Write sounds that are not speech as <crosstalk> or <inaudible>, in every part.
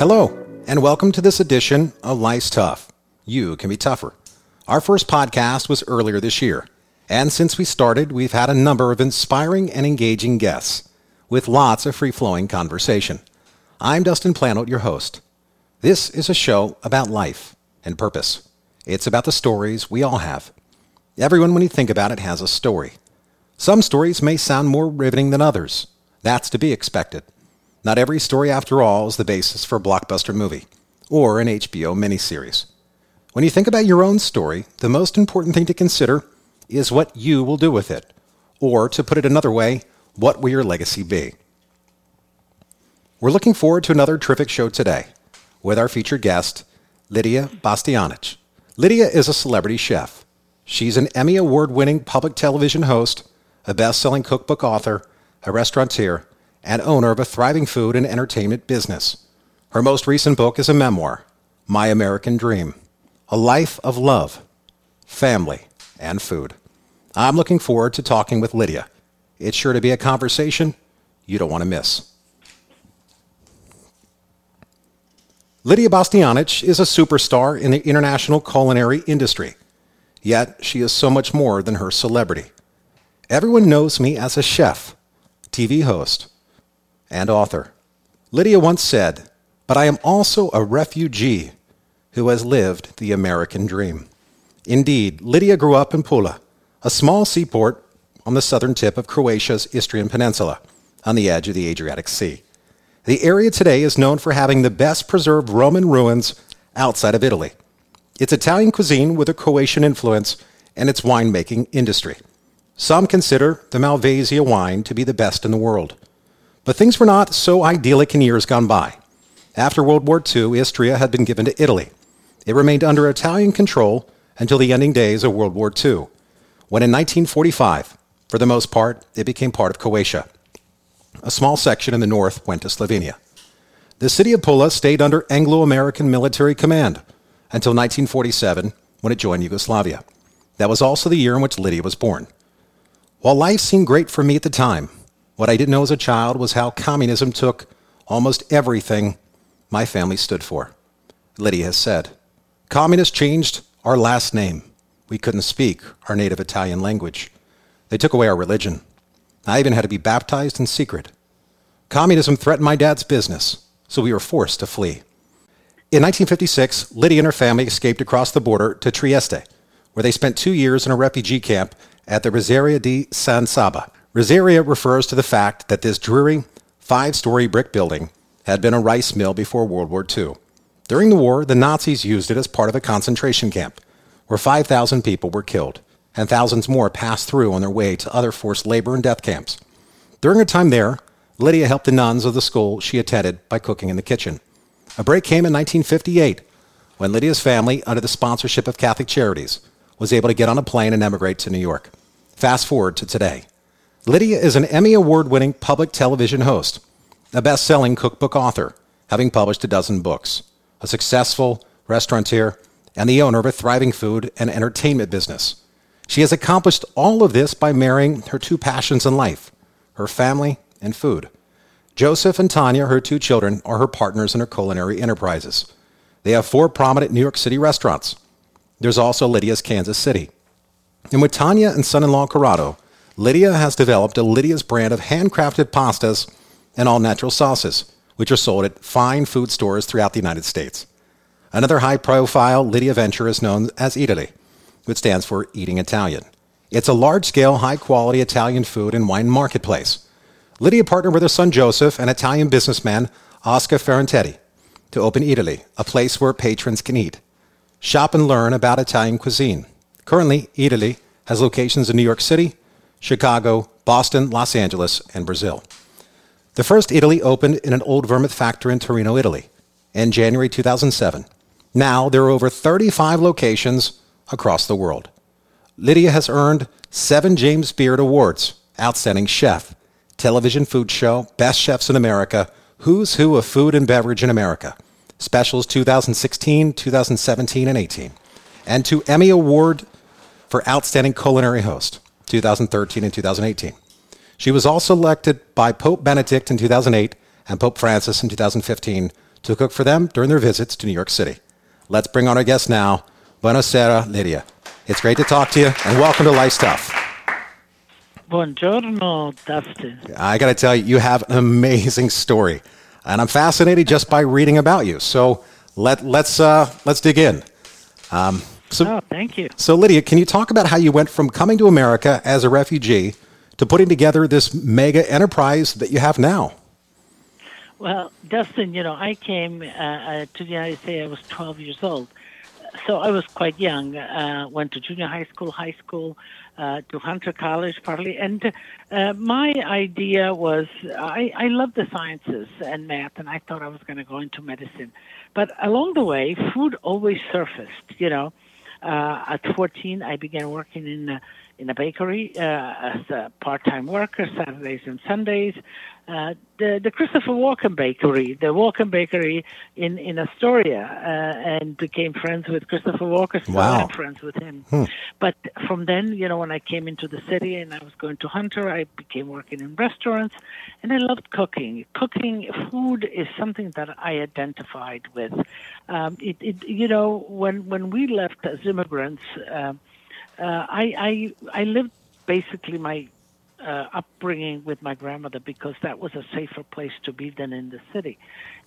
Hello, and welcome to this edition of Life's Tough. You can be tougher. Our first podcast was earlier this year, and since we started, we've had a number of inspiring and engaging guests with lots of free flowing conversation. I'm Dustin Planote, your host. This is a show about life and purpose. It's about the stories we all have. Everyone, when you think about it, has a story. Some stories may sound more riveting than others. That's to be expected. Not every story, after all, is the basis for a blockbuster movie or an HBO miniseries. When you think about your own story, the most important thing to consider is what you will do with it. Or, to put it another way, what will your legacy be? We're looking forward to another terrific show today with our featured guest, Lidia Bastianich. Lidia is a celebrity chef. She's an Emmy Award winning public television host, a best selling cookbook author, a restaurateur, and owner of a thriving food and entertainment business. Her most recent book is a memoir, My American Dream A Life of Love, Family, and Food. I'm looking forward to talking with Lidia. It's sure to be a conversation you don't want to miss. Lidia Bastianich is a superstar in the international culinary industry. Yet she is so much more than her celebrity. Everyone knows me as a chef, TV host, and author. Lidia once said, But I am also a refugee who has lived the American dream. Indeed, Lidia grew up in Pula, a small seaport on the southern tip of Croatia's Istrian Peninsula, on the edge of the Adriatic Sea. The area today is known for having the best preserved Roman ruins outside of Italy. It's Italian cuisine with a Croatian influence and its winemaking industry. Some consider the Malvasia wine to be the best in the world. But things were not so idyllic in years gone by. After World War II, Istria had been given to Italy. It remained under Italian control until the ending days of World War II, when in 1945, for the most part, it became part of Croatia. A small section in the north went to Slovenia. The city of Pula stayed under Anglo American military command until 1947, when it joined Yugoslavia. That was also the year in which Lidia was born. While life seemed great for me at the time, what I didn't know as a child was how communism took almost everything my family stood for. Lidia has said, Communists changed our last name. We couldn't speak our native Italian language. They took away our religion. I even had to be baptized in secret. Communism threatened my dad's business, so we were forced to flee. In 1956, Lidia and her family escaped across the border to Trieste, where they spent two years in a refugee camp at the Risiera di San Sabba. Risiera refers to the fact that this dreary, five story brick building had been a rice mill before World War II. During the war, the Nazis used it as part of a concentration camp, where 5,000 people were killed, and thousands more passed through on their way to other forced labor and death camps. During her time there, Lidia helped the nuns of the school she attended by cooking in the kitchen. A break came in 1958 when Lidia's family, under the sponsorship of Catholic Charities, was able to get on a plane and emigrate to New York. Fast forward to today. Lidia is an Emmy Award winning public television host, a best selling cookbook author, having published a dozen books, a successful restaurateur, and the owner of a thriving food and entertainment business. She has accomplished all of this by marrying her two passions in life her family and food. Joseph and Tanya, her two children, are her partners in her culinary enterprises. They have four prominent New York City restaurants. There's also Lidia's Kansas City. And with Tanya and son in law Corrado, Lidia has developed a Lidia's brand of handcrafted pastas and all natural sauces, which are sold at fine food stores throughout the United States. Another high profile Lidia venture is known as Eataly, which stands for Eating Italian. It's a large scale, high quality Italian food and wine marketplace. Lidia partnered with her son Joseph and Italian businessman Oscar Farinetti to open Eataly, a place where patrons can eat, shop, and learn about Italian cuisine. Currently, Eataly has locations in New York City, Chicago, Boston, Los Angeles, and Brazil. The first Eataly opened in an old vermouth factory in Torino, Italy, in January 2007. Now there are over 35 locations across the world. Lidia has earned seven James Beard Awards Outstanding Chef, Television Food Show, Best Chefs in America, Who's Who of Food and Beverage in America, Specials 2016, 2017, and 18, and two Emmy Award for Outstanding Culinary Host. 2013 and 2018. She was also elected by Pope Benedict in 2008 and Pope Francis in 2015 to cook for them during their visits to New York City. Let's bring on our guest now, Buonasera, Lidia. It's great to talk to you, and welcome to Life's Tough. Buongiorno, Dustin. I got to tell you, you have an amazing story, and I'm fascinated just by reading about you. So let let's uh, let's dig in. Um, so, oh, thank you. So, Lidia, can you talk about how you went from coming to America as a refugee to putting together this mega enterprise that you have now? Well, Dustin, you know, I came uh, uh, to the United States. I was 12 years old, so I was quite young. Uh, went to junior high school, high school, uh, to Hunter College, partly. And uh, my idea was I, I love the sciences and math, and I thought I was going to go into medicine. But along the way, food always surfaced. You know, at 14, I began working in a, in a bakery uh, as a part-time worker, Saturdays and Sundays. Uh, the, the Christopher Walken Bakery, the Walken Bakery in, in Astoria, uh, and became friends with Christopher Walken. So wow. I'm friends with him. Hmm. But from then, you know, when I came into the city and I was going to Hunter, I became working in restaurants, and I loved cooking. Cooking, food is something that I identified with. Um, it, it, you know, when when we left as immigrants, uh, uh, I, I I lived basically my uh, upbringing with my grandmother because that was a safer place to be than in the city.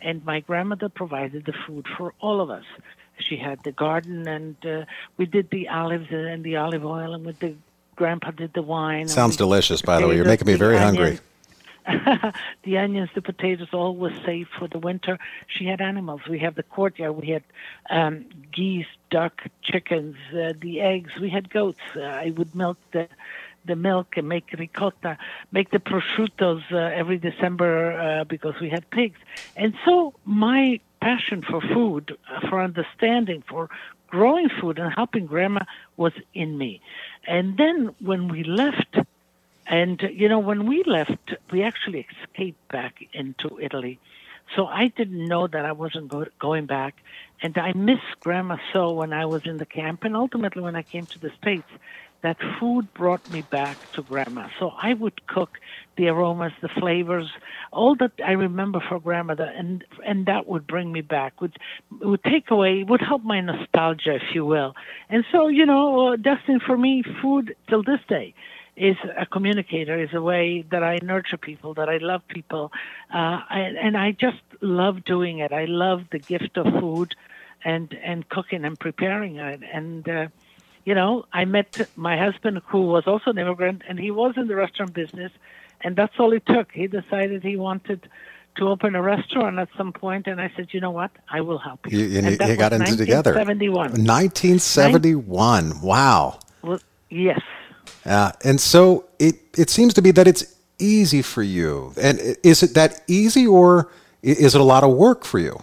And my grandmother provided the food for all of us. She had the garden, and uh, we did the olives and the olive oil, and with the grandpa did the wine. Sounds delicious, by the way. You're making me very hungry. <laughs> the onions, the potatoes, all was safe for the winter. She had animals. We have the courtyard. We had um, geese, duck, chickens, uh, the eggs. We had goats. Uh, I would milk the the milk and make ricotta, make the prosciuttos uh, every December uh, because we had pigs. And so my passion for food, uh, for understanding, for growing food and helping grandma was in me. And then when we left, and you know, when we left, we actually escaped back into Italy. So I didn't know that I wasn't go- going back. And I missed grandma so when I was in the camp and ultimately when I came to the States that food brought me back to grandma. So I would cook the aromas, the flavors, all that I remember for grandmother, and and that would bring me back. Would would take away, would help my nostalgia, if you will. And so you know, Dustin, for me, food till this day is a communicator, is a way that I nurture people, that I love people, uh, and, and I just love doing it. I love the gift of food, and and cooking and preparing it, and. Uh, you know, I met my husband who was also an immigrant and he was in the restaurant business and that's all it took. He decided he wanted to open a restaurant at some point and I said, you know what? I will help you. You, and you got into together. 1971. 1971. Wow. Well, yes. Uh, and so it, it seems to be that it's easy for you. And is it that easy or is it a lot of work for you?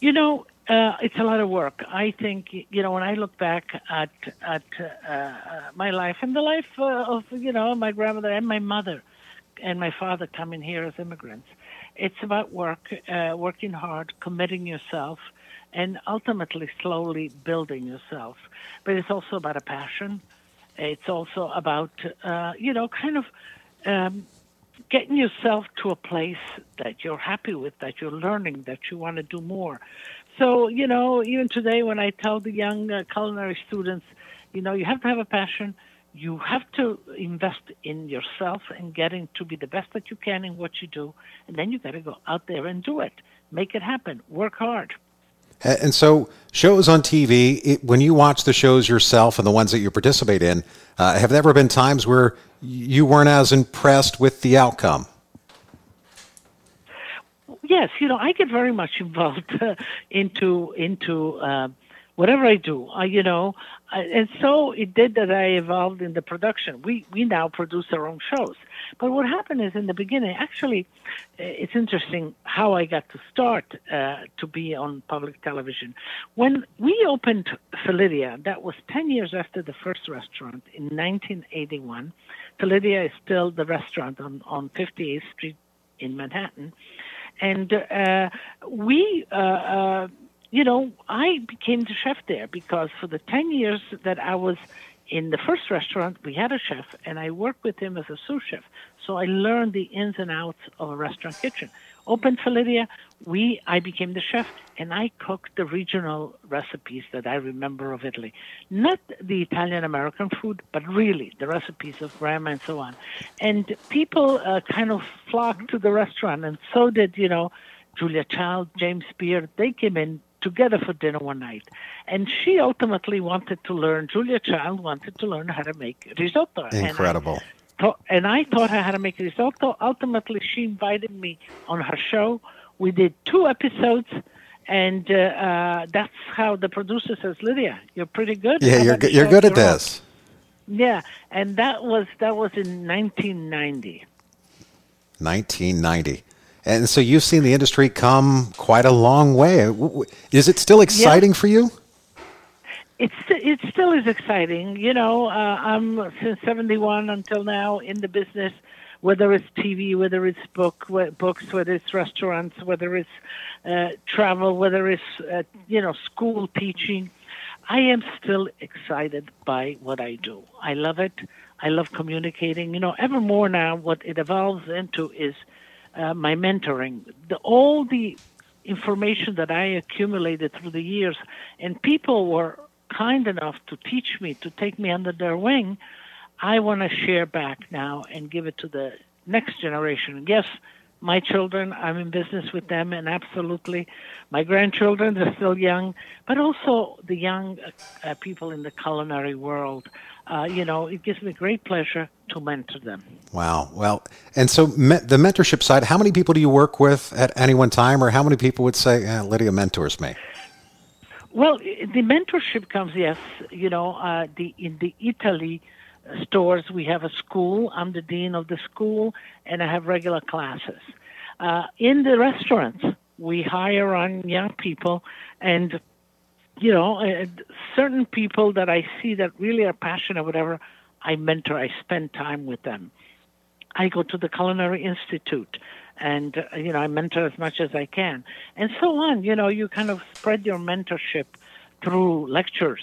You know, uh, it's a lot of work. I think you know when I look back at at uh, my life and the life uh, of you know my grandmother and my mother and my father coming here as immigrants. It's about work, uh, working hard, committing yourself, and ultimately slowly building yourself. But it's also about a passion. It's also about uh, you know kind of. Um, getting yourself to a place that you're happy with, that you're learning, that you want to do more. So, you know, even today when I tell the young uh, culinary students, you know, you have to have a passion. You have to invest in yourself and getting to be the best that you can in what you do. And then you got to go out there and do it. Make it happen. Work hard. And so, shows on TV, it, when you watch the shows yourself and the ones that you participate in, uh, have there ever been times where you weren't as impressed with the outcome? Yes, you know, I get very much <laughs> involved uh, into into uh, whatever I do. I, you know, I, and so it did that I evolved in the production. We we now produce our own shows. But what happened is in the beginning, actually, uh, it's interesting how I got to start uh, to be on public television. When we opened Felidia, that was 10 years after the first restaurant in 1981. Felidia is still the restaurant on, on 58th Street in Manhattan. And uh, we, uh, uh, you know, I became the chef there because for the 10 years that I was in the first restaurant, we had a chef, and I worked with him as a sous chef. So I learned the ins and outs of a restaurant kitchen. For Lydia, we I became the chef and I cooked the regional recipes that I remember of Italy. Not the Italian American food, but really the recipes of grandma and so on. And people uh, kind of flocked to the restaurant, and so did, you know, Julia Child, James Beard. They came in together for dinner one night. And she ultimately wanted to learn, Julia Child wanted to learn how to make risotto. Incredible. And I, and I taught her how to make risotto. Ultimately, she invited me on her show. We did two episodes and uh, uh, that's how the producer says, Lidia, you're pretty good. Yeah, you're good, you're good at this. Yeah, and that was that was in 1990. 1990. And so you've seen the industry come quite a long way. Is it still exciting yeah. for you? It's it still is exciting. You know, uh, I'm since '71 until now in the business whether it's TV, whether it's book, books, whether it's restaurants, whether it's uh, travel, whether it's uh, you know school teaching. I am still excited by what I do. I love it. I love communicating. You know, ever more now, what it evolves into is uh, my mentoring. The, all the information that I accumulated through the years, and people were kind enough to teach me, to take me under their wing. I want to share back now and give it to the next generation. Yes, my children, I'm in business with them, and absolutely, my grandchildren, they're still young, but also the young uh, people in the culinary world. Uh, you know, it gives me great pleasure to mentor them. Wow. Well, and so me- the mentorship side, how many people do you work with at any one time, or how many people would say, eh, Lidia mentors me? Well, the mentorship comes, yes, you know, uh, the in the Eataly stores, we have a school. I'm the dean of the school, and I have regular classes. Uh, in the restaurants, we hire on young people, and you know, uh, certain people that I see that really are passionate, whatever. I mentor. I spend time with them. I go to the Culinary Institute, and uh, you know, I mentor as much as I can, and so on. You know, you kind of spread your mentorship through lectures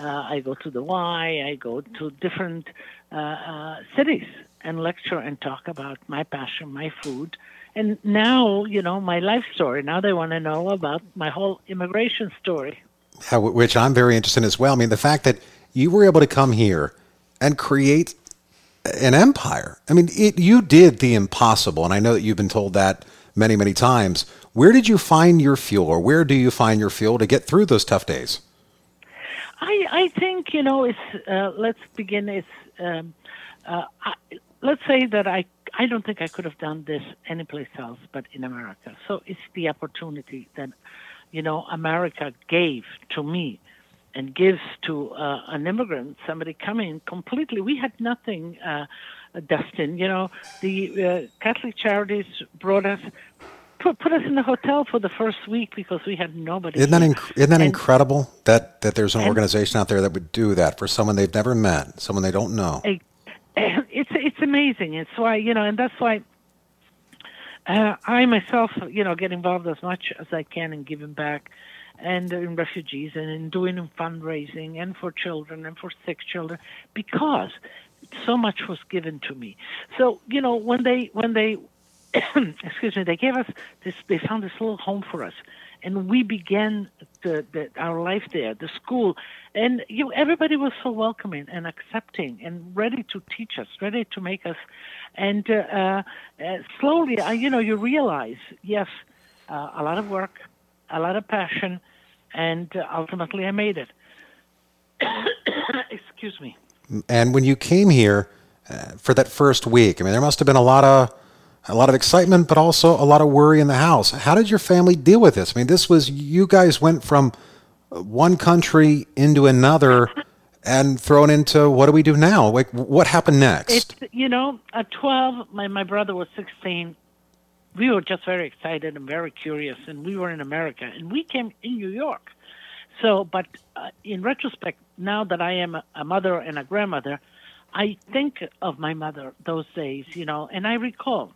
uh, I go to the Y, I go to different uh, uh, cities and lecture and talk about my passion, my food. And now, you know, my life story. Now they want to know about my whole immigration story. How, which I'm very interested in as well. I mean, the fact that you were able to come here and create an empire. I mean, it, you did the impossible. And I know that you've been told that many, many times. Where did you find your fuel, or where do you find your fuel to get through those tough days? I I think you know it's uh, let's begin. It's um, uh, I, let's say that I I don't think I could have done this anyplace else but in America. So it's the opportunity that you know America gave to me and gives to uh, an immigrant, somebody coming completely. We had nothing uh, destined. You know, the uh, Catholic Charities brought us put, put us in the hotel for the first week because we had nobody. Isn't that, inc- isn't that and, incredible that, that there's an organization out there that would do that for someone they've never met, someone they don't know? A, <clears throat> it's it's amazing. It's why you know, and that's why uh, I myself, you know, get involved as much as I can in giving back, and in refugees, and in doing fundraising, and for children, and for sick children, because so much was given to me. So you know, when they when they <coughs> excuse me, they gave us this, they found this little home for us. And we began the, the, our life there, the school. And you, know, everybody was so welcoming and accepting and ready to teach us, ready to make us. And uh, uh, slowly, uh, you know, you realize, yes, uh, a lot of work, a lot of passion, and uh, ultimately I made it. <coughs> Excuse me. And when you came here uh, for that first week, I mean, there must have been a lot of a lot of excitement, but also a lot of worry in the house. How did your family deal with this? I mean, this was you guys went from one country into another and thrown into what do we do now? Like, what happened next? It's, you know, at 12, my, my brother was 16. We were just very excited and very curious, and we were in America, and we came in New York. So, but uh, in retrospect, now that I am a, mother and a grandmother, I think of my mother those days, you know, and I recall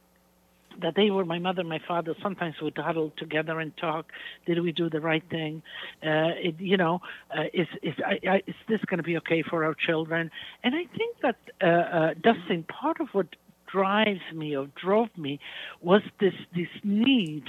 that they were my mother and my father. Sometimes would huddle together and talk. Did we do the right thing? Uh, it, you know uh, is is, I, I, is this going to be okay for our children? And i think that uh, uh, dustin part of what drives me or drove me was this this need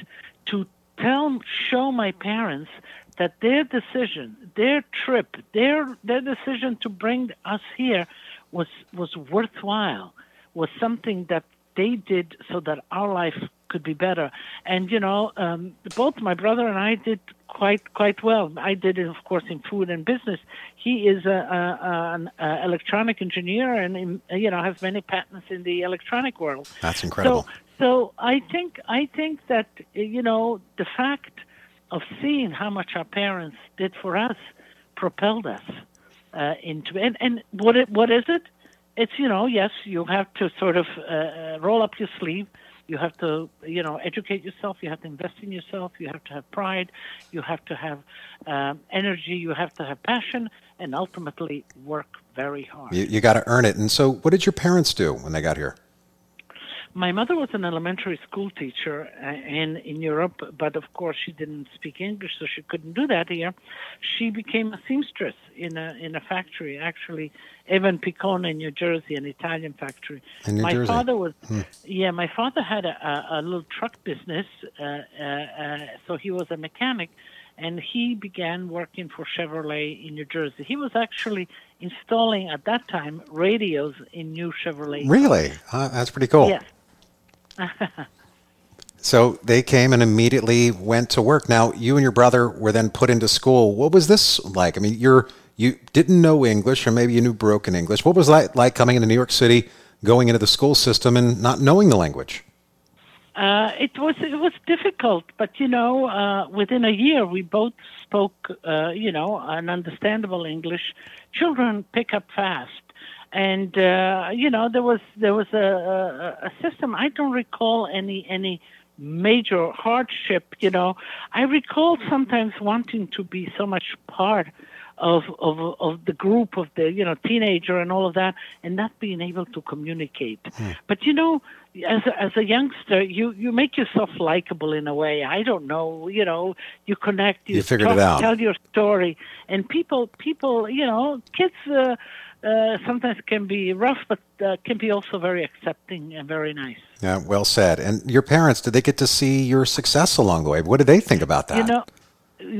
to tell show my parents that their decision, their trip, their their decision to bring us here was was worthwhile, was something that they did so that our life could be better. And you know, um, both my brother and I did quite quite well. I did it, of course, in food and business. He is a, a, an a electronic engineer, and you know has many patents in the electronic world. That's incredible. So, so I think I think that you know the fact of seeing how much our parents did for us propelled us uh, into and and what it, what is it? It's you know yes you have to sort of uh, roll up your sleeve. You have to you know educate yourself. You have to invest in yourself. You have to have pride. You have to have um, energy. You have to have passion, and ultimately work very hard. You, you got to earn it. And so, what did your parents do when they got here? My mother was an elementary school teacher uh, in in Europe, but of course she didn't speak English, so she couldn't do that here. She became a seamstress in a in a factory, actually, Evan Picone in New Jersey, an Italian factory. In New my Jersey. father was, Hmm. yeah, my father had a, a, a little truck business, uh, uh, uh, so he was a mechanic, and he began working for Chevrolet in New Jersey. He was actually installing at that time radios in new Chevrolet. Really? Uh, that's pretty cool. Yes. So they came and immediately went to work. Now, you and your brother were then put into school. What was this like? I mean, you're you didn't know English, or maybe you knew broken English. What was that like coming into New York City, going into the school system, and not knowing the language? Uh, it was it was difficult, but you know, uh, within a year we both spoke, uh, you know, an understandable English. Children pick up fast, and uh, you know there was there was a, a, a system. I don't recall any any major hardship. You know, I recall sometimes wanting to be so much part of of of the group of the you know teenager and all of that, and not being able to communicate. But you know, as a, as a youngster, you you make yourself likable in a way. I don't know, you know, you connect, you, You figured it out. tell your story, and people people you know kids. Uh, uh, sometimes can be rough, but uh, can be also very accepting and very nice. Yeah, well said. And your parents, did they get to see your success along the way? What did they think about that? You know,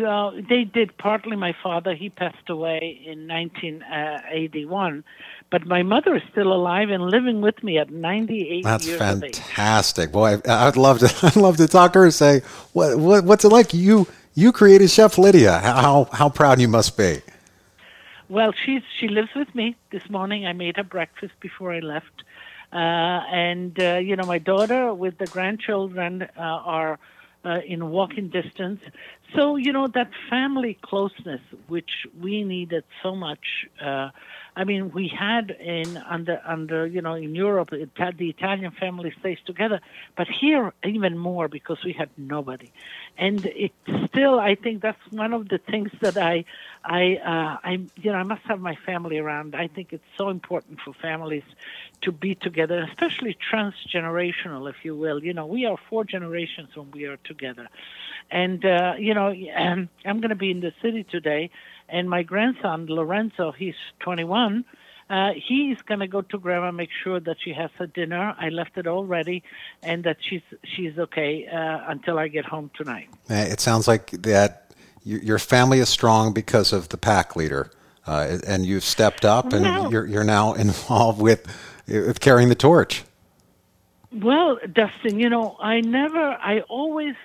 well, they did. Partly my father, he passed away in 1981, but my mother is still alive and living with me at 98 That's years fantastic. Boy, I- I'd love to. <laughs> I'd love to talk to her and say, what, what what's it like? You you created Chef Lidia. How how proud you must be. Well, she's she lives with me. This morning, I made her breakfast before I left, uh, and uh, you know, my daughter with the grandchildren uh, are uh, in walking distance. So you know that family closeness, which we needed so much. I mean, we had in under under you know in Europe, it the Italian family stays together, but here even more because we had nobody, and it still I think that's one of the things that I I uh, I you know I must have my family around. I think it's so important for families to be together, especially transgenerational, if you will. You know, we are four generations when we are together, and uh, you know <clears throat> I'm going to be in the city today, and my grandson Lorenzo, he's 21. Uh, he's going to go to grandma, make sure that she has her dinner. I left it all ready, and that she's she's okay uh, until I get home tonight. Uh, It sounds like that your your family is strong because of the pack leader, uh, and you've stepped up, and Well- you're you're now <laughs> involved with, with carrying the torch. Well, Dustin, you know, I never, I always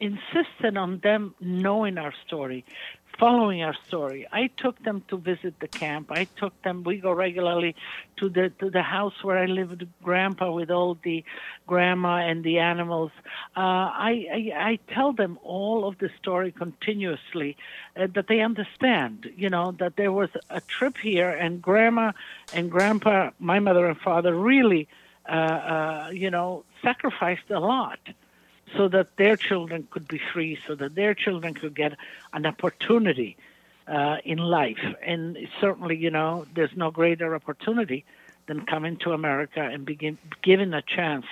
insisted on them knowing our story, following our story. I took them to visit the camp. I took them. We go regularly to the to the house where I lived Grandpa with all the grandma and the animals. Uh, I, I I tell them all of the story continuously, uh, that they understand. You know that there was a trip here, and Grandma and Grandpa, my mother and father, really uh, uh, you know, sacrificed a lot so that their children could be free, so that their children could get an opportunity uh, in life. And certainly, you know, there's no greater opportunity than coming to America and begin given a chance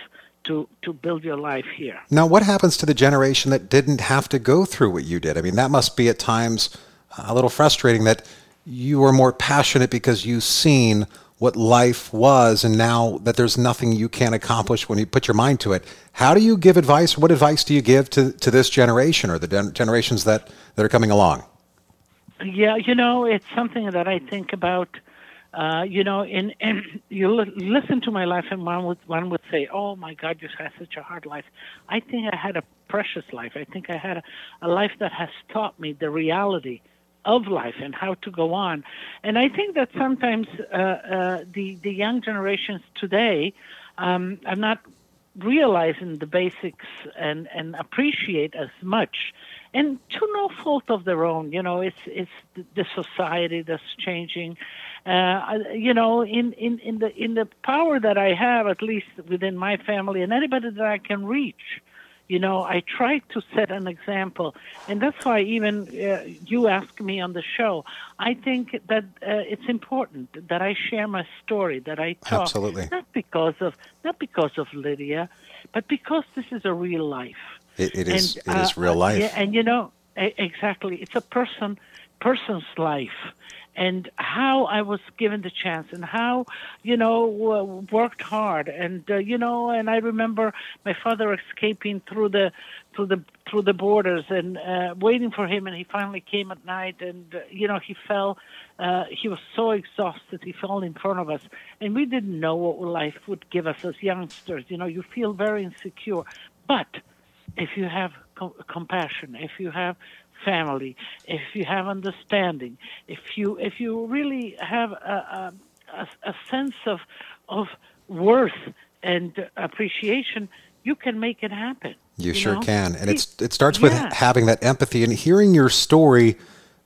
to to build your life here. Now, what happens to the generation that didn't have to go through what you did? I mean, that must be at times a little frustrating that you were more passionate because you've seen what life was and now that there's nothing you can't accomplish when you put your mind to it. How do you give advice? What advice do you give to, to this generation or the generations that, that are coming along? Yeah, you know, it's something that I think about. Uh, you know, in, in <clears throat> you l- listen to my life, and one would one would say, "Oh my God, you had such a hard life." I think I had a precious life. I think I had a, a life that has taught me the reality of life and how to go on. And I think that sometimes uh, uh, the the young generations today um, are not realizing the basics and and appreciate as much. And to no fault of their own, you know, it's it's the society that's changing. Uh, you know, in, in, in the in the power that I have, at least within my family, and anybody that I can reach, you know, I try to set an example, and that's why even uh, you ask me on the show. I think that uh, it's important that I share my story, that I talk, Absolutely. not because of not because of Lidia, but because this is a real life. it, it is. And, it is uh, real life. Yeah, and you know, exactly, it's a person person's life and how I was given the chance and how, you know, worked hard and uh, you know, and I remember my father escaping through the through the through the borders and uh, waiting for him, and he finally came at night, and uh, you know, he fell. Uh, he was so exhausted, he fell in front of us, and we didn't know what life would give us as youngsters. You know, you feel very insecure, but if you have co- compassion, if you have family, if you have understanding, if you if you really have a, a, a sense of of worth and appreciation, you can make it happen. You, you sure know? can, and it's it starts with having that empathy and hearing your story.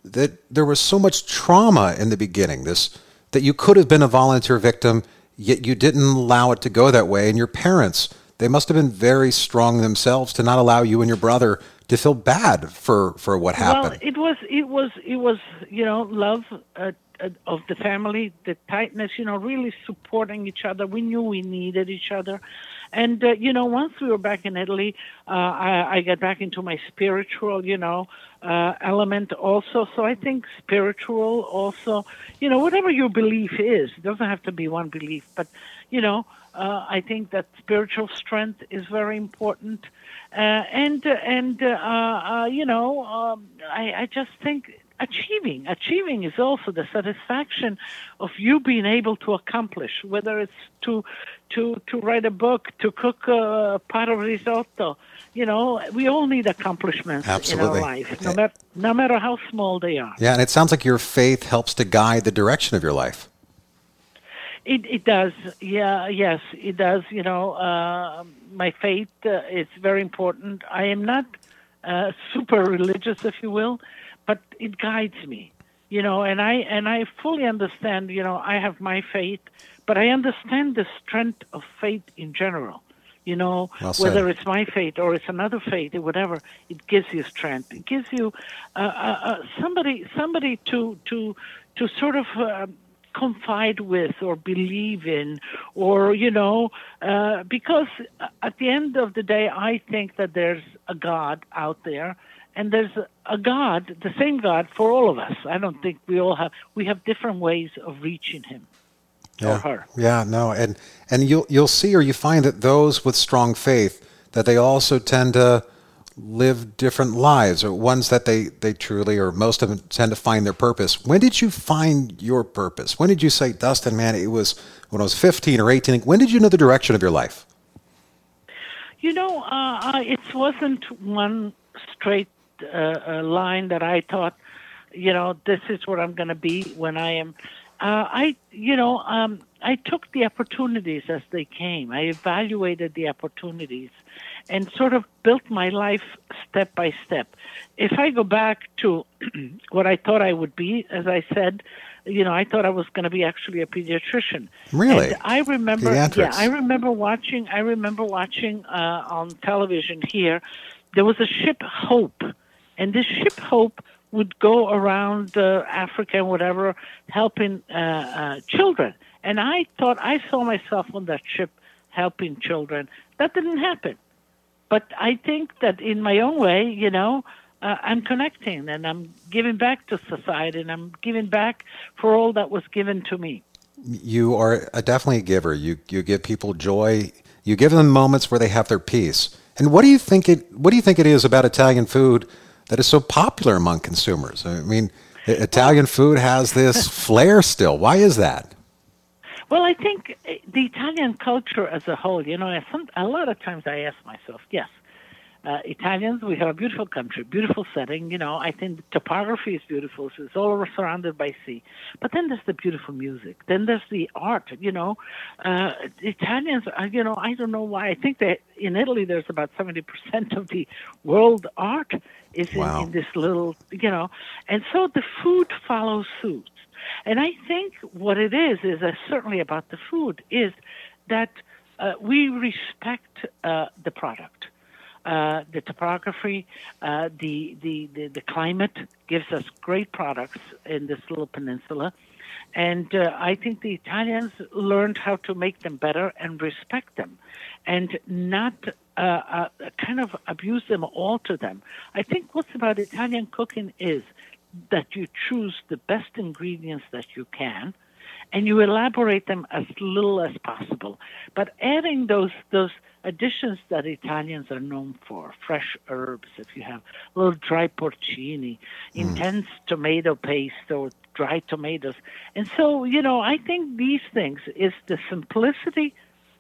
That there was so much trauma in the beginning. This that you could have been a volunteer victim, yet you didn't allow it to go that way, and your parents they must have been very strong themselves to not allow you and your brother to feel bad for for what happened. Well, it was it was it was you know love uh, uh, of the family, the tightness, you know, really supporting each other. We knew we needed each other, and uh, you know, once we were back in Italy, uh, I, I got back into my spiritual, you know, uh, element also. So I think spiritual also, you know, whatever your belief is, it doesn't have to be one belief, but you know, uh, I think that spiritual strength is very important, uh, and and uh, uh, you know, um, I, I just think achieving achieving is also the satisfaction of you being able to accomplish, whether it's to to to write a book, to cook a pot of risotto. You know, we all need accomplishments Absolutely. in our life, no matter no matter how small they are. Yeah, and it sounds like your faith helps to guide the direction of your life. It it does, yeah, yes, it does. You know, uh, my faith uh, is very important. I am not uh, super religious, if you will, but it guides me. You know, and I and I fully understand. You know, I have my faith, but I understand the strength of faith in general. You know, well whether it's my faith or it's another faith or whatever, it gives you strength. It gives you uh, uh, uh somebody somebody to to to sort of uh, confide with or believe in or you know uh, because at the end of the day i think that there's a god out there and there's a god the same god for all of us i don't think we all have we have different ways of reaching him yeah. or her yeah no and and you'll you'll see or you find that those with strong faith that they also tend to live different lives or ones that they, they truly or most of them tend to find their purpose. When did you find your purpose? When did you say, Dustin, man, it was when I was 15 or 18? When did you know the direction of your life? You know, uh, it wasn't one straight uh, uh, line that I thought, you know, this is what I'm going to be when I am. Uh, I, you know, um, I took the opportunities as they came. I evaluated the opportunities and sort of built my life step by step. If I go back to <clears throat> what I thought I would be, as I said, you know, I thought I was going to be actually a pediatrician. Really? And I remember, Pediatrics. yeah, I remember watching. I remember watching uh, on television here. There was a ship Hope, and this ship Hope would go around uh, Africa and whatever, helping uh, uh, children. And I thought I saw myself on that ship helping children. That didn't happen. But I think that in my own way, you know, uh, I'm connecting and I'm giving back to society and I'm giving back for all that was given to me. You are a, definitely a giver. You you give people joy. You give them moments where they have their peace. And what do you think it what do you think it is about Italian food that is so popular among consumers? I mean, Italian food has this <laughs> flair still. Why is that? Well, I think eh, the Italian culture as a whole, you know, some, a lot of times I ask myself, yes, uh, Italians, we have a beautiful country, beautiful setting. You know, I think the topography is beautiful. So it's all surrounded by sea. But then there's the beautiful music. Then there's the art. You know, uh, Italians. Uh, you know, I don't know why. I think that in Italy there's about seventy percent of the world art is wow. in, in this little. You know, and so the food follows suit. And I think what it is is uh, certainly about the food is that uh, we respect uh, the product. Uh, the topography, uh, the, the, the, the, climate gives us great products in this little peninsula. And uh, I think the Italians learned how to make them better and respect them and not kind of abuse them, or alter them. I think what's about Italian cooking is that you choose the best ingredients that you can and you elaborate them as little as possible. But adding those those additions that Italians are known for, fresh herbs, if you have a little dry porcini, mm. intense tomato paste or dry tomatoes. And so, you know, I think these things is the simplicity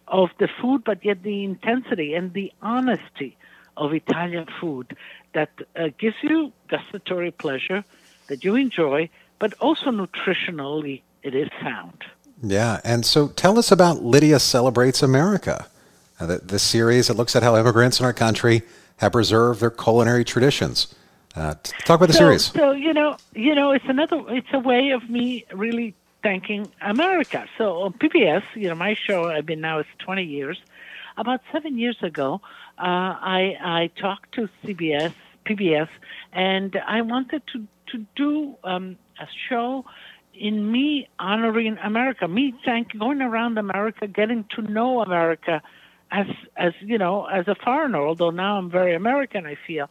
of the food, but yet the intensity and the honesty of Italian food that uh, gives you gustatory pleasure that you enjoy, but also nutritionally it is sound. Yeah, and so tell us about Lidia Celebrates America, uh, the, the series that looks at how immigrants in our country have preserved their culinary traditions. Uh, talk about the so, series. So you know, you know, it's another. It's a way of me really thanking America. So on PBS, you know, my show I've been now it's 20 years. About seven years ago, uh, I I talked to CBS, PBS, and I wanted to to do um, a show in me honoring America, me thank going around America, getting to know America as as you know as a foreigner. Although now I'm very American, I feel,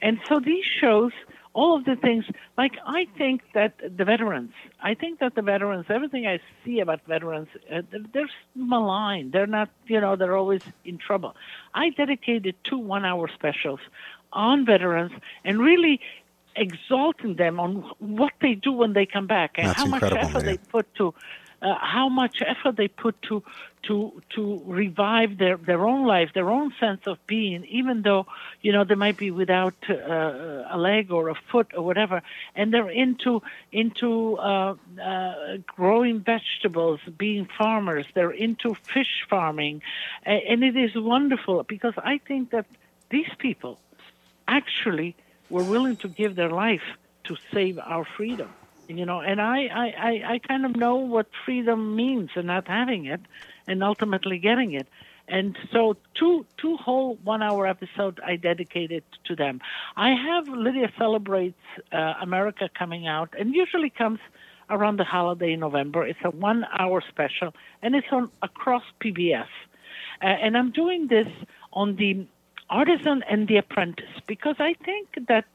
and so these shows. All of the things, like I think that the veterans, I think that the veterans, everything I see about veterans, uh, they're maligned. They're not, you know, they're always in trouble. I dedicated two one-hour specials on veterans and really exalting them on what they do when they come back. And That's how much effort they put to uh, how much effort they put to to to revive their their own life, their own sense of being, even though you know they might be without uh, a leg or a foot or whatever, and they're into into uh, uh, growing vegetables, being farmers. They're into fish farming, and it is wonderful because I think that these people actually were willing to give their life to save our freedom. You know, and I, I, I, kind of know what freedom means and not having it and ultimately getting it. And so two two whole one hour episodes I dedicated to them. I have Lidia Celebrates uh, America coming out and usually comes around the holiday in November. It's a one hour special and it's on across PBS. Uh, and I'm doing this on the artisan and the apprentice because I think that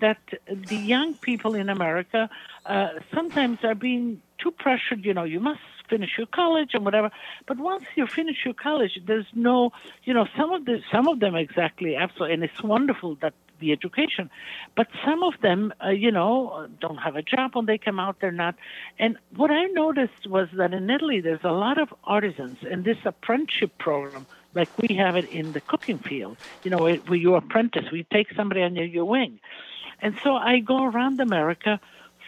that the young people in America uh, sometimes are being too pressured. You know, you must finish your college and whatever. But once you finish your college, there's no, you know, some of the some of them exactly absolutely, and it's wonderful that the education, but some of them, uh, you know, don't have a job when they come out. They're not. And what I noticed was that in Italy, there's a lot of artisans, and this apprenticeship program like we have it in the cooking field. You know, where you apprentice, we take somebody under your wing. And so I go around America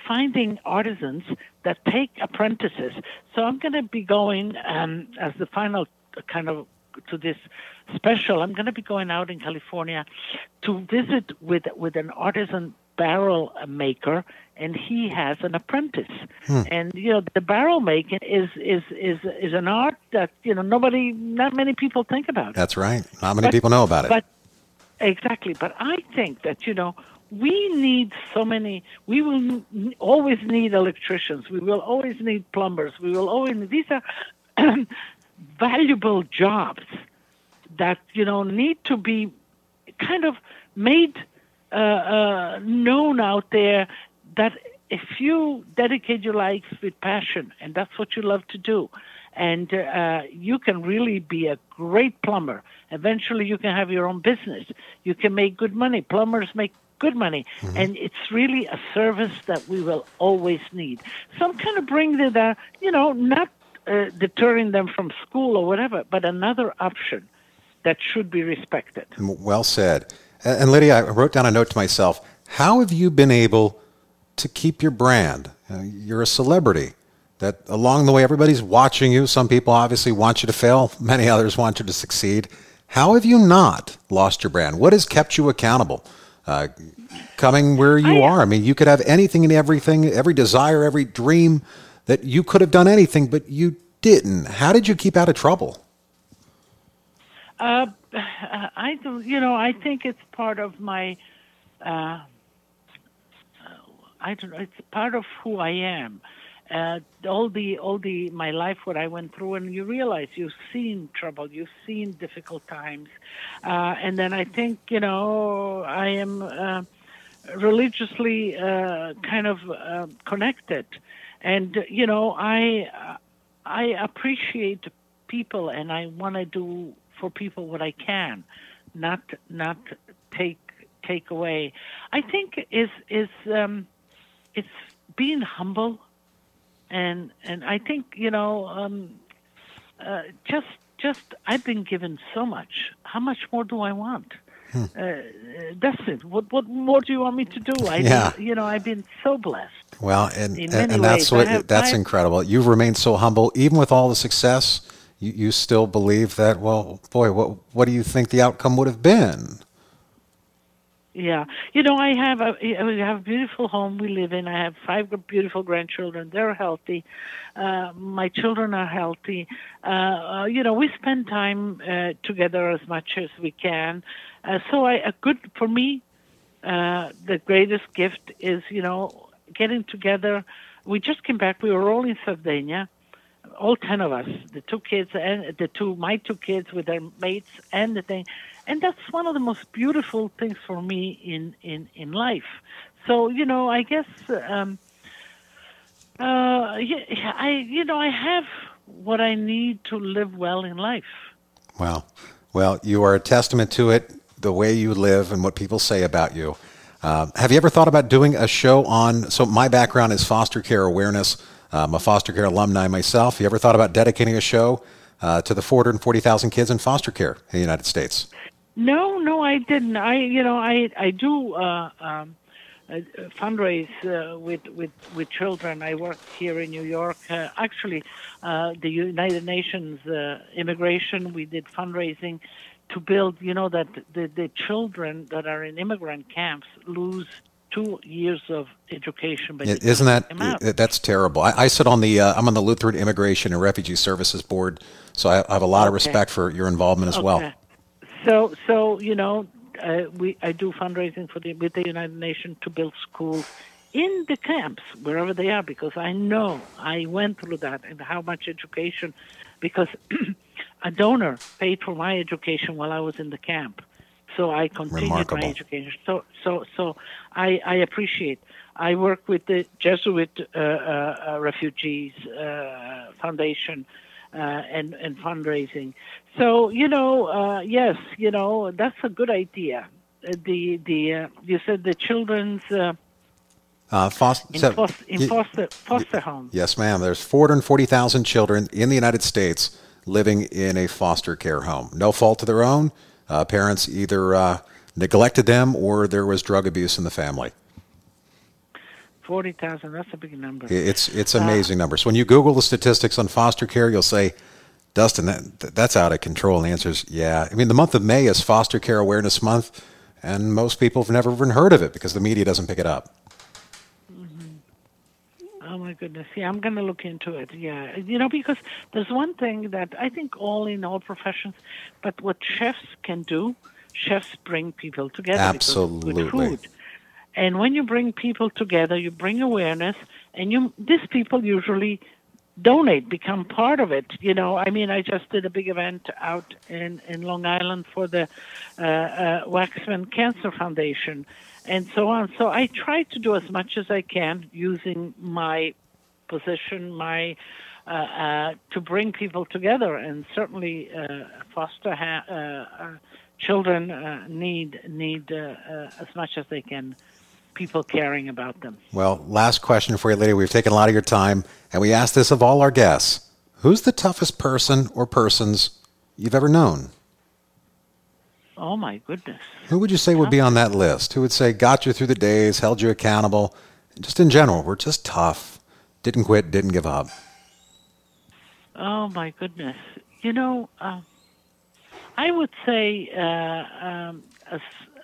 finding artisans that take apprentices. So I'm going to be going um, as the final kind of to this special. I'm going to be going out in California to visit with with an artisan barrel maker and he has an apprentice. Hmm. and you know the barrel making is is is is an art that you know nobody not many people think about. That's right. Not many but, people know about it. But exactly. But i think that you know we need so many we will always need electricians. We will always need plumbers. We will always need, these are <clears throat> valuable jobs that you know need to be kind of made uh, uh, known out there that if you dedicate your life with passion, and that's what you love to do, and uh, you can really be a great plumber. Eventually, you can have your own business. You can make good money. Plumbers make good money, mm-hmm. and it's really a service that we will always need. So I'm kind of bringing it, uh, you know, not uh, deterring them from school or whatever, but another option that should be respected. Well said. And Lidia, I wrote down a note to myself. How have you been able to keep your brand? Uh, you're a celebrity. That along the way, everybody's watching you. Some people obviously want you to fail. <laughs> Many others want you to succeed. How have you not lost your brand? What has kept you accountable? Uh, coming where you I, are. I mean, you could have anything and everything, every desire, every dream that you could have done anything, but you didn't. How did you keep out of trouble? Uh, I do. You know, I think it's part of my. Uh, I don't know. It's part of who I am. Uh, all the all the my life what I went through, and you realize you've seen trouble, you've seen difficult times, uh, and then I think you know I am uh, religiously uh, kind of uh, connected, and you know I I appreciate people, and I want to do for people what I can, not not take take away. I think is is um, it's being humble and and I think you know um, uh, just just I've been given so much. How much more do I want? Hmm. Uh, that's it. What what more do you want me to do? I yeah. you know I've been so blessed. Well, and and, and that's what have, that's I've, incredible. You've remained so humble, even with all the success. You, you still believe that. Well, boy, what what do you think the outcome would have been? Yeah, you know, I have a we have a beautiful home we live in. I have five beautiful grandchildren. They're healthy. Uh, my children are healthy. Uh, uh, you know, we spend time uh, together as much as we can. Uh, so, I a good for me. Uh, the greatest gift is you know getting together. We just came back. We were all in Sardinia all ten of us, the two kids and the two my two kids with their mates and the thing, and that's one of the most beautiful things for me in in in life. So you know, I guess um, uh, yeah, I you know I have what I need to live well in life. Well, well, you are a testament to it. The way you live and what people say about you. Uh, have you ever thought about doing a show on? So my background is foster care awareness. I'm a foster care alumni myself. You ever thought about dedicating a show uh, to the 440,000 kids in foster care in the United States? No, no, I didn't. I, you know, I I do uh, um, uh, fundraise uh, with with with children. I work here in New York. Uh, actually, uh, the United Nations uh, immigration. We did fundraising to build. You know that the the children that are in immigrant camps lose two years of education. But Isn't that that's terrible? I, I, sit on the uh, I'm on the Lutheran Immigration and Refugee Services Board, so I, I have a lot okay. of respect for your involvement as okay. well. So so you know uh, we I do fundraising for the with the United Nations to build schools in the camps wherever they are because I know I went through that and how much education because <clears throat> a donor paid for my education while I was in the camp so I continued Remarkable. my education. So, so, so I, I appreciate. I work with the Jesuit uh, uh, uh Refugees uh, Foundation uh, and and fundraising. So you know, uh, yes, you know that's a good idea. The the you said the children's. Uh, foster, in, foster, in foster, foster home. Yes, ma'am. There's 440,000 children in the United States living in a foster care home. No fault of their own. Uh, parents either uh, neglected them or there was drug abuse in the family. Forty thousand. That's a big number. It's it's amazing uh, numbers. When you Google the statistics on foster care, you'll say, "Dustin, that, that's out of control." And the answer is, "Yeah." I mean, the month of May is Foster Care Awareness Month, and most people have never even heard of it because the media doesn't pick it up. Oh my goodness! Yeah, I'm going to look into it. Yeah, you know, because there's one thing that I think all in all professions, but what chefs can do, chefs bring people together. Absolutely. With food. And when you bring people together, you bring awareness, and you these people usually donate, become part of it. You know, I mean, I just did a big event out in in Long Island for the uh, uh, Waxman Cancer Foundation, and so on. So I try to do as much as I can using my position, my uh, uh, to bring people together, and certainly uh, foster ha- uh, uh, children uh, need need as much as they can people caring about them. Well, last question for you, lady. We've taken a lot of your time, and we ask this of all our guests: Who's the toughest person or persons you've ever known? Oh my goodness! Who would you say would be on that list? Who would say got you through the days, held you accountable? Just in general, we're just tough. Didn't quit, didn't give up. Oh my goodness! You know, uh, I would say uh, um, as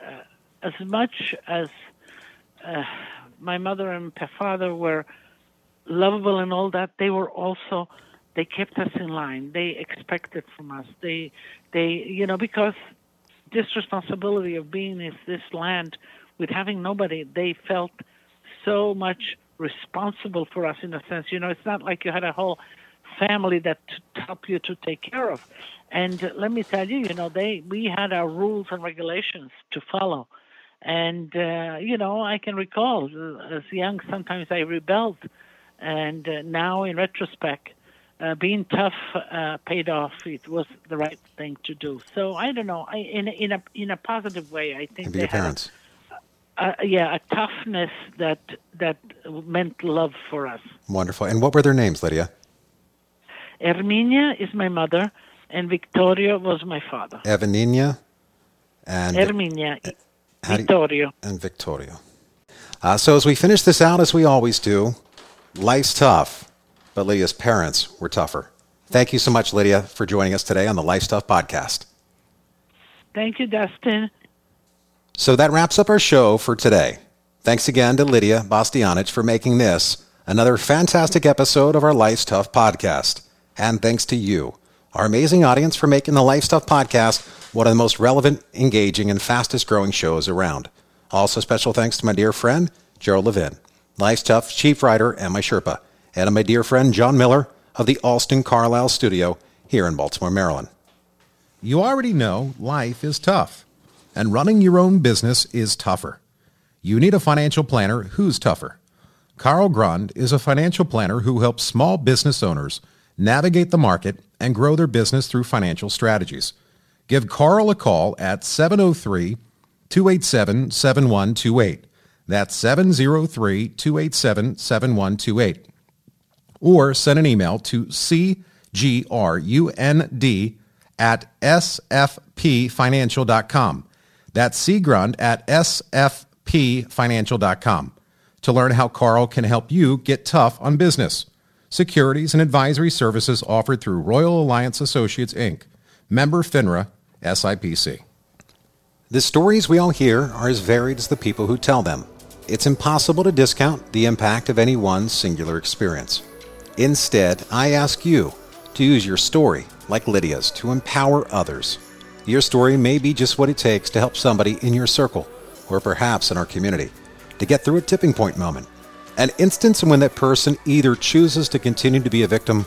uh, as much as uh, my mother and my father were lovable and all that, they were also they kept us in line. They expected from us. They they you know because this responsibility of being in this land with having nobody, they felt so much responsible for us in a sense. You know, it's not like you had a whole family that to help you to take care of. And let me tell you, you know, they we had our rules and regulations to follow. And uh, you know, I can recall uh, as young sometimes I rebelled, and uh, now in retrospect, uh, being tough uh, paid off. It was the right thing to do. So I don't know. I, in in a in a positive way, I think. Maybe your parents. A, a, yeah, a toughness that that meant love for us. Wonderful. And what were their names, Lidia? Erminia is my mother, and Vittorio was my father. Evaninia and Erminia, Victoria, and Victoria. Uh, so as we finish this out, as we always do, life's tough, but Lidia's parents were tougher. Thank you so much, Lidia, for joining us today on the Life's Tough podcast. Thank you, Dustin. So that wraps up our show for today. Thanks again to Lidia Bastianich for making this another fantastic episode of our Life's Tough podcast. And thanks to you, our amazing audience, for making the Life's Tough podcast one of the most relevant, engaging, and fastest growing shows around. Also, special thanks to my dear friend, Gerald Levin, Life's Tough chief writer and my Sherpa, and my dear friend, John Miller of the Alston Carlisle studio here in Baltimore, Maryland. You already know life is tough, and running your own business is tougher. You need a financial planner who's tougher. Carl Grund is a financial planner who helps small business owners navigate the market, and grow their business through financial strategies. Give Carl a call at 703 287 7128. That's 703 287 7128. Or send an email to cgrund at sfpfinancial.com. That's cgrund at sfpfinancial.com to learn how Carl can help you get tough on business securities, and advisory services offered through Royal Alliance Associates, Inc., member FINRA, SIPC. The stories we all hear are as varied as the people who tell them. It's impossible to discount the impact of any one singular experience. Instead, I ask you to use your story, like Lidia's, to empower others. Your story may be just what it takes to help somebody in your circle, or perhaps in our community, to get through a tipping point moment an instance when that person either chooses to continue to be a victim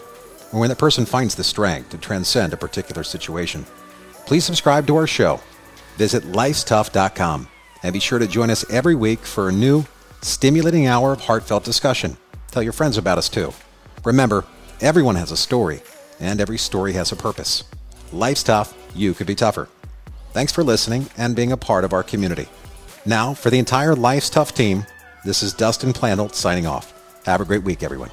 or when that person finds the strength to transcend a particular situation. Please subscribe to our show. Visit lifestuff.com and be sure to join us every week for a new, stimulating hour of heartfelt discussion. Tell your friends about us too. Remember, everyone has a story, and every story has a purpose. Life's tough, you could be tougher. Thanks for listening and being a part of our community. Now, for the entire Life's Tough team, this is Dustin Planolt signing off. Have a great week, everyone.